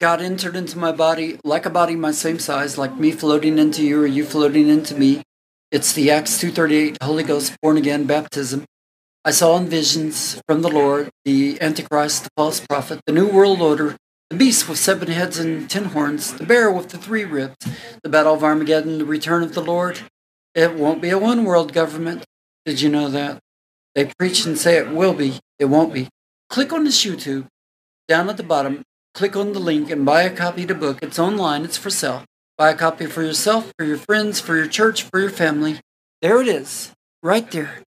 God entered into my body like a body my same size, like me floating into you or you floating into me. It's the Acts 238 Holy Ghost born again baptism. I saw in visions from the Lord the Antichrist, the false prophet, the New World Order, the beast with seven heads and ten horns, the bear with the three ribs, the battle of Armageddon, the return of the Lord. It won't be a one world government. Did you know that? They preach and say it will be. It won't be. Click on this YouTube. Down at the bottom, click on the link and buy a copy of the book. It's online, it's for sale. Buy a copy for yourself, for your friends, for your church, for your family. There it is, right there.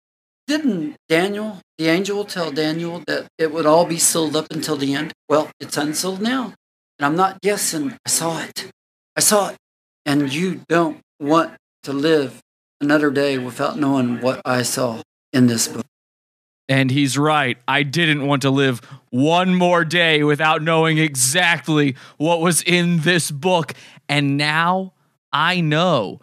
Didn't Daniel, the angel, tell Daniel that it would all be sealed up until the end? Well, it's unsealed now. And I'm not guessing. I saw it. I saw it. And you don't want to live another day without knowing what I saw in this book. And he's right. I didn't want to live one more day without knowing exactly what was in this book. And now I know.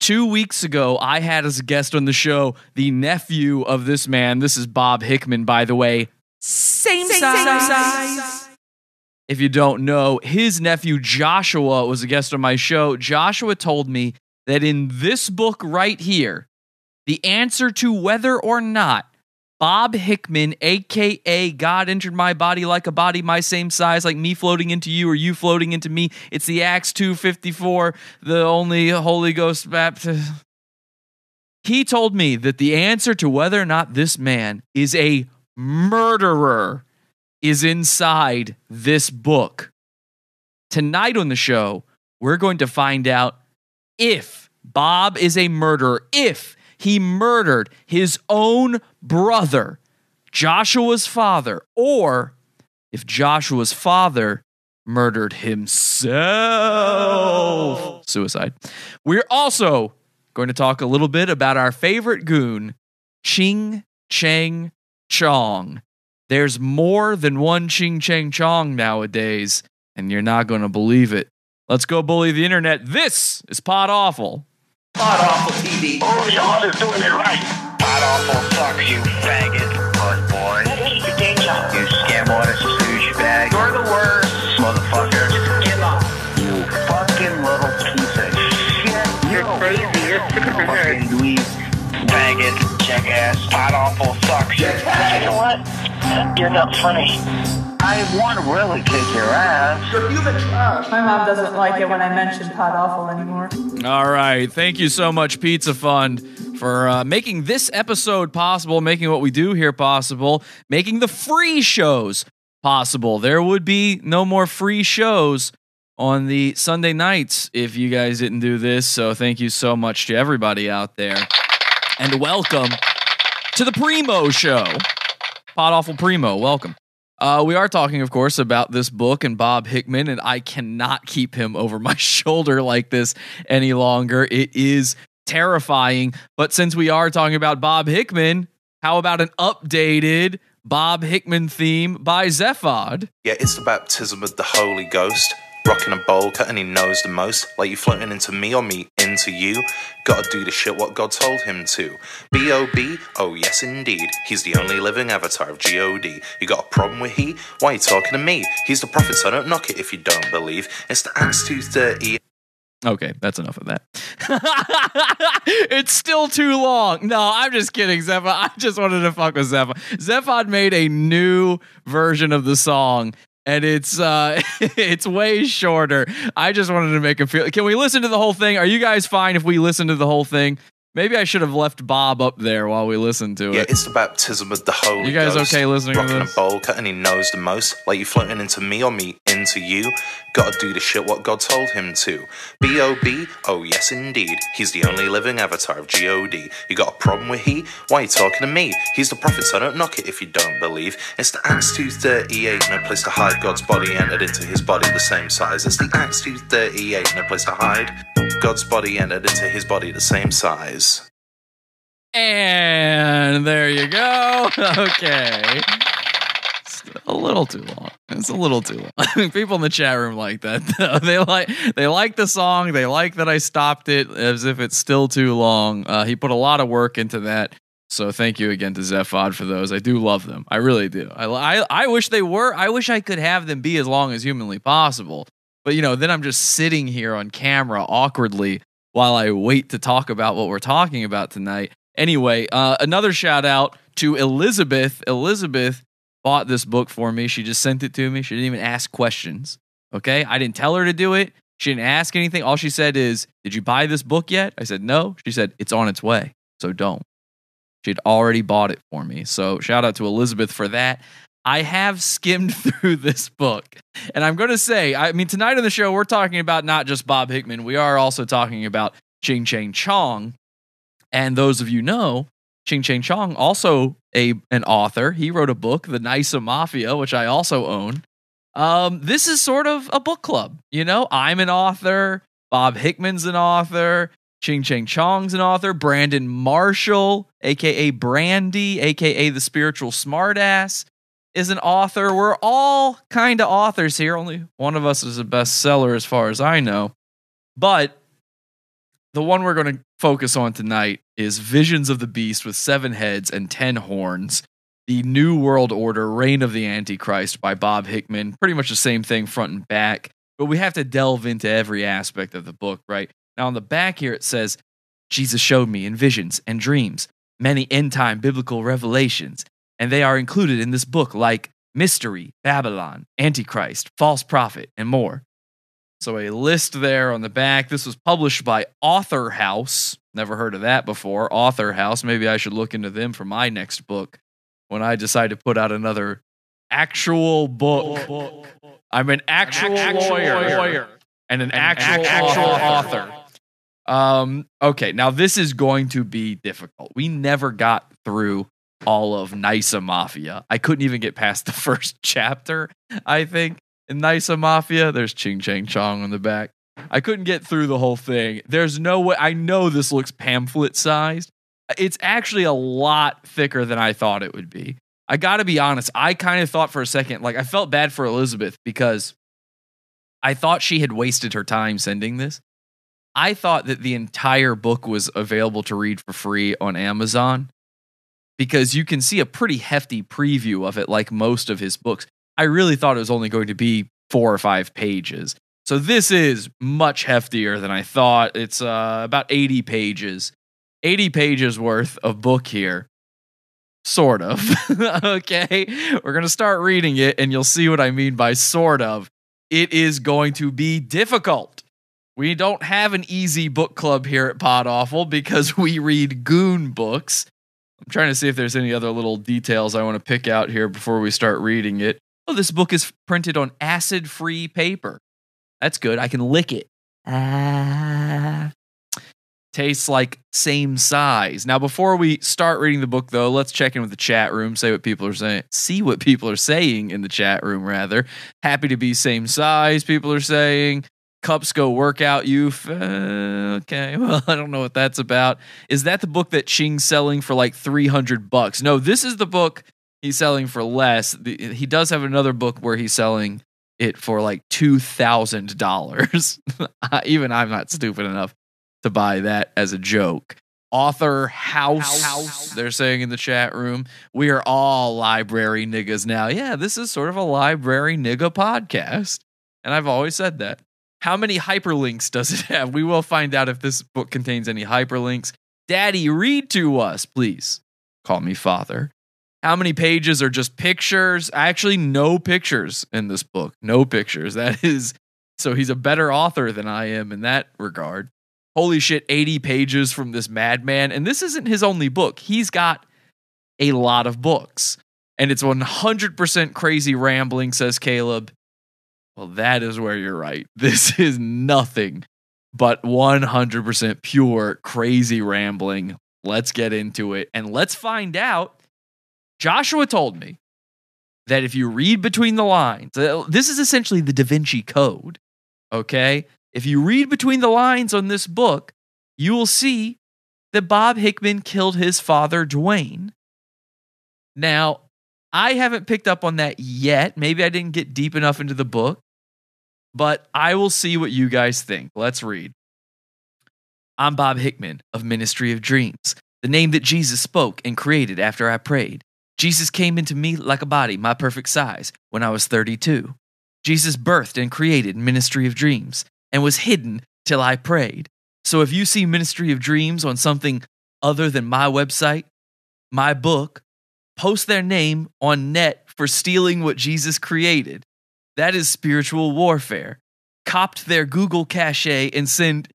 Two weeks ago, I had as a guest on the show the nephew of this man. This is Bob Hickman, by the way. Same, size. If you don't know, his nephew Joshua was a guest on my show. Joshua told me that in this book right here, the answer to whether or not Bob Hickman, aka God entered my body like a body my same size, like me floating into you or you floating into me. It's the Acts 254, the only Holy Ghost baptist. He told me that the answer to whether or not this man is a murderer is inside this book. Tonight on the show, we're going to find out if Bob is a murderer, if he murdered his own brother, Joshua's father, or if Joshua's father murdered himself. Suicide. We're also going to talk a little bit about our favorite goon, Ching Chang Chong. There's more than one Ching Chang Chong nowadays, and you're not going to believe it. Let's go bully the internet. This is Pod Awful. Pod Awful TV. Oh, y'all is doing it right. Pod Awful sucks, you faggot. Puss boy. That is your day job. You scam artist douchebag. You're the worst. Motherfucker. Just Give up. You fucking little piece of shit. You're crazy. You're fucking dweeb. Faggot. Jackass. Pod Awful sucks. You know what? You're not funny. I want to really kick your ass. You're human trash. My mom doesn't like it when I mention Pod Awful anymore. All right. Thank you so much, Pizza Fund, for uh, making this episode possible, making what we do here possible, making the free shows possible. There would be no more free shows on the Sunday nights if you guys didn't do this. So thank you so much to everybody out there. And welcome to the Primo Show. Pod Awful Primo, welcome. Uh, we are talking, of course, about this book and Bob Hickman, and I cannot keep him over my shoulder like this any longer. It is terrifying. But since we are talking about Bob Hickman, how about an updated Bob Hickman theme by Zephod? Yeah, it's the baptism of the Holy Ghost. Rocking a bowl, cutting his nose the most, like you floating into me or me into you. Gotta do the shit what God told him to. B.O.B. Oh, yes, indeed. He's the only living avatar of G.O.D. You got a problem with he? Why are you talking to me? He's the prophet, so don't knock it if you don't believe. It's the Acts 230. Okay, that's enough of that. it's still too long. No, I'm just kidding, Zephod. I just wanted to fuck with Zephod. Zephod made a new version of the song. And it's uh it's way shorter. I just wanted to make him feel Can we listen to the whole thing? Are you guys fine if we listen to the whole thing? Maybe I should have left Bob up there while we listened to it. Yeah, it. it's the baptism of the Holy You guys Ghost. okay listening to Rocking this? a bowl, cutting his nose the most, like you floating into me or me into you. Gotta do the shit what God told him to. B.O.B. Oh, yes, indeed. He's the only living avatar of G.O.D. You got a problem with he? Why are you talking to me? He's the prophet, so don't knock it if you don't believe. It's the Acts 238, no place to hide. God's body entered into his body the same size. It's the Acts 238, no place to hide. God's body entered into his body the same size. And there you go. Okay. A little too long. It's a little too long. People in the chat room like that. though. They like they like the song. They like that I stopped it as if it's still too long. Uh, he put a lot of work into that. So thank you again to Zephod for those. I do love them. I really do. I, I, I wish they were. I wish I could have them be as long as humanly possible. But, you know, then I'm just sitting here on camera awkwardly while I wait to talk about what we're talking about tonight. Anyway, uh, another shout out to Elizabeth. Elizabeth bought this book for me. She just sent it to me. She didn't even ask questions. Okay. I didn't tell her to do it. She didn't ask anything. All she said is, Did you buy this book yet? I said, No. She said, It's on its way. So don't. She'd already bought it for me. So shout out to Elizabeth for that. I have skimmed through this book. And I'm going to say, I mean, tonight on the show, we're talking about not just Bob Hickman, we are also talking about Ching Chang Chong. And those of you know, Ching Chang Chong, also a an author. He wrote a book, The Nysa Mafia, which I also own. Um, this is sort of a book club. You know, I'm an author. Bob Hickman's an author. Ching Chang Chong's an author. Brandon Marshall, aka Brandy, aka the spiritual smartass, is an author. We're all kind of authors here. Only one of us is a bestseller, as far as I know. But the one we're going to focus on tonight is Visions of the Beast with seven heads and ten horns. The New World Order, Reign of the Antichrist by Bob Hickman. Pretty much the same thing front and back, but we have to delve into every aspect of the book, right? Now, on the back here, it says, Jesus showed me in visions and dreams many end time biblical revelations, and they are included in this book like mystery, Babylon, Antichrist, false prophet, and more. So, a list there on the back. This was published by Author House. Never heard of that before. Author House. Maybe I should look into them for my next book when I decide to put out another actual book. I'm an actual, lawyer, and an actual, actual author. Um, okay, now this is going to be difficult. We never got through all of Nysa Mafia. I couldn't even get past the first chapter, I think. In Nysa Mafia, there's Ching Chang Chong on the back. I couldn't get through the whole thing. There's no way. I know this looks pamphlet sized. It's actually a lot thicker than I thought it would be. I got to be honest. I kind of thought for a second, like, I felt bad for Elizabeth because I thought she had wasted her time sending this. I thought that the entire book was available to read for free on Amazon because you can see a pretty hefty preview of it, like most of his books. I really thought it was only going to be four or five pages. So this is much heftier than I thought. It's uh, about 80 pages. 80 pages worth of book here. Sort of. okay. We're going to start reading it and you'll see what I mean by sort of. It is going to be difficult. We don't have an easy book club here at Pod Awful because we read goon books. I'm trying to see if there's any other little details I want to pick out here before we start reading it. Oh, this book is printed on acid free paper. That's good. I can lick it. Ah. Tastes like same size. Now, before we start reading the book, though, let's check in with the chat room, say what people are saying, see what people are saying in the chat room, rather. Happy to be same size, people are saying. Cups go workout youth. Uh, okay, well, I don't know what that's about. Is that the book that Ching's selling for like 300 bucks? No, this is the book he's selling for less. The- He does have another book where he's selling it for like $2,000. Even I'm not stupid enough to buy that as a joke. Author house, they're saying in the chat room. We are all library niggas now. Yeah, this is sort of a library nigga podcast. And I've always said that. How many hyperlinks does it have? We will find out if this book contains any hyperlinks. Daddy, read to us, please. Call me father. How many pages are just pictures? Actually, no pictures in this book. No pictures. That is so he's a better author than I am in that regard. Holy shit, 80 pages from this madman. And this isn't his only book. He's got a lot of books. And it's 100% crazy rambling, says Caleb. Well, that is where you're right. This is nothing but 100% pure crazy rambling. Let's get into it and let's find out. Joshua told me that if you read between the lines, uh, this is essentially the Da Vinci Code. Okay. If you read between the lines on this book, you will see that Bob Hickman killed his father, Dwayne. Now, I haven't picked up on that yet. Maybe I didn't get deep enough into the book, but I will see what you guys think. Let's read. I'm Bob Hickman of Ministry of Dreams. the name that Jesus spoke and created after I prayed. Jesus came into me like a body, my perfect size, when I was 32. Jesus birthed and created Ministry of Dreams and was hidden till I prayed. So if you see Ministry of Dreams on something other than my website, my book, post their name on net for stealing what Jesus created. That is spiritual warfare. Copped their Google cache and send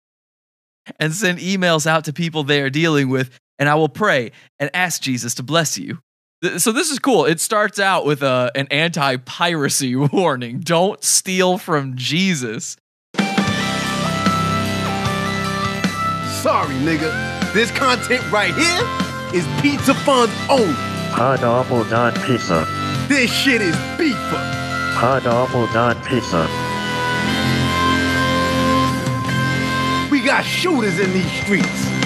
and send emails out to people they are dealing with, and I will pray and ask Jesus to bless you. Th- So this is cool. It starts out with a, an anti-piracy warning. Don't steal from Jesus. Sorry, nigga. This content right here is Pizza Fund's own. Pod Awful only. pizza. This shit is beefer. Pizza. We got shooters in these streets.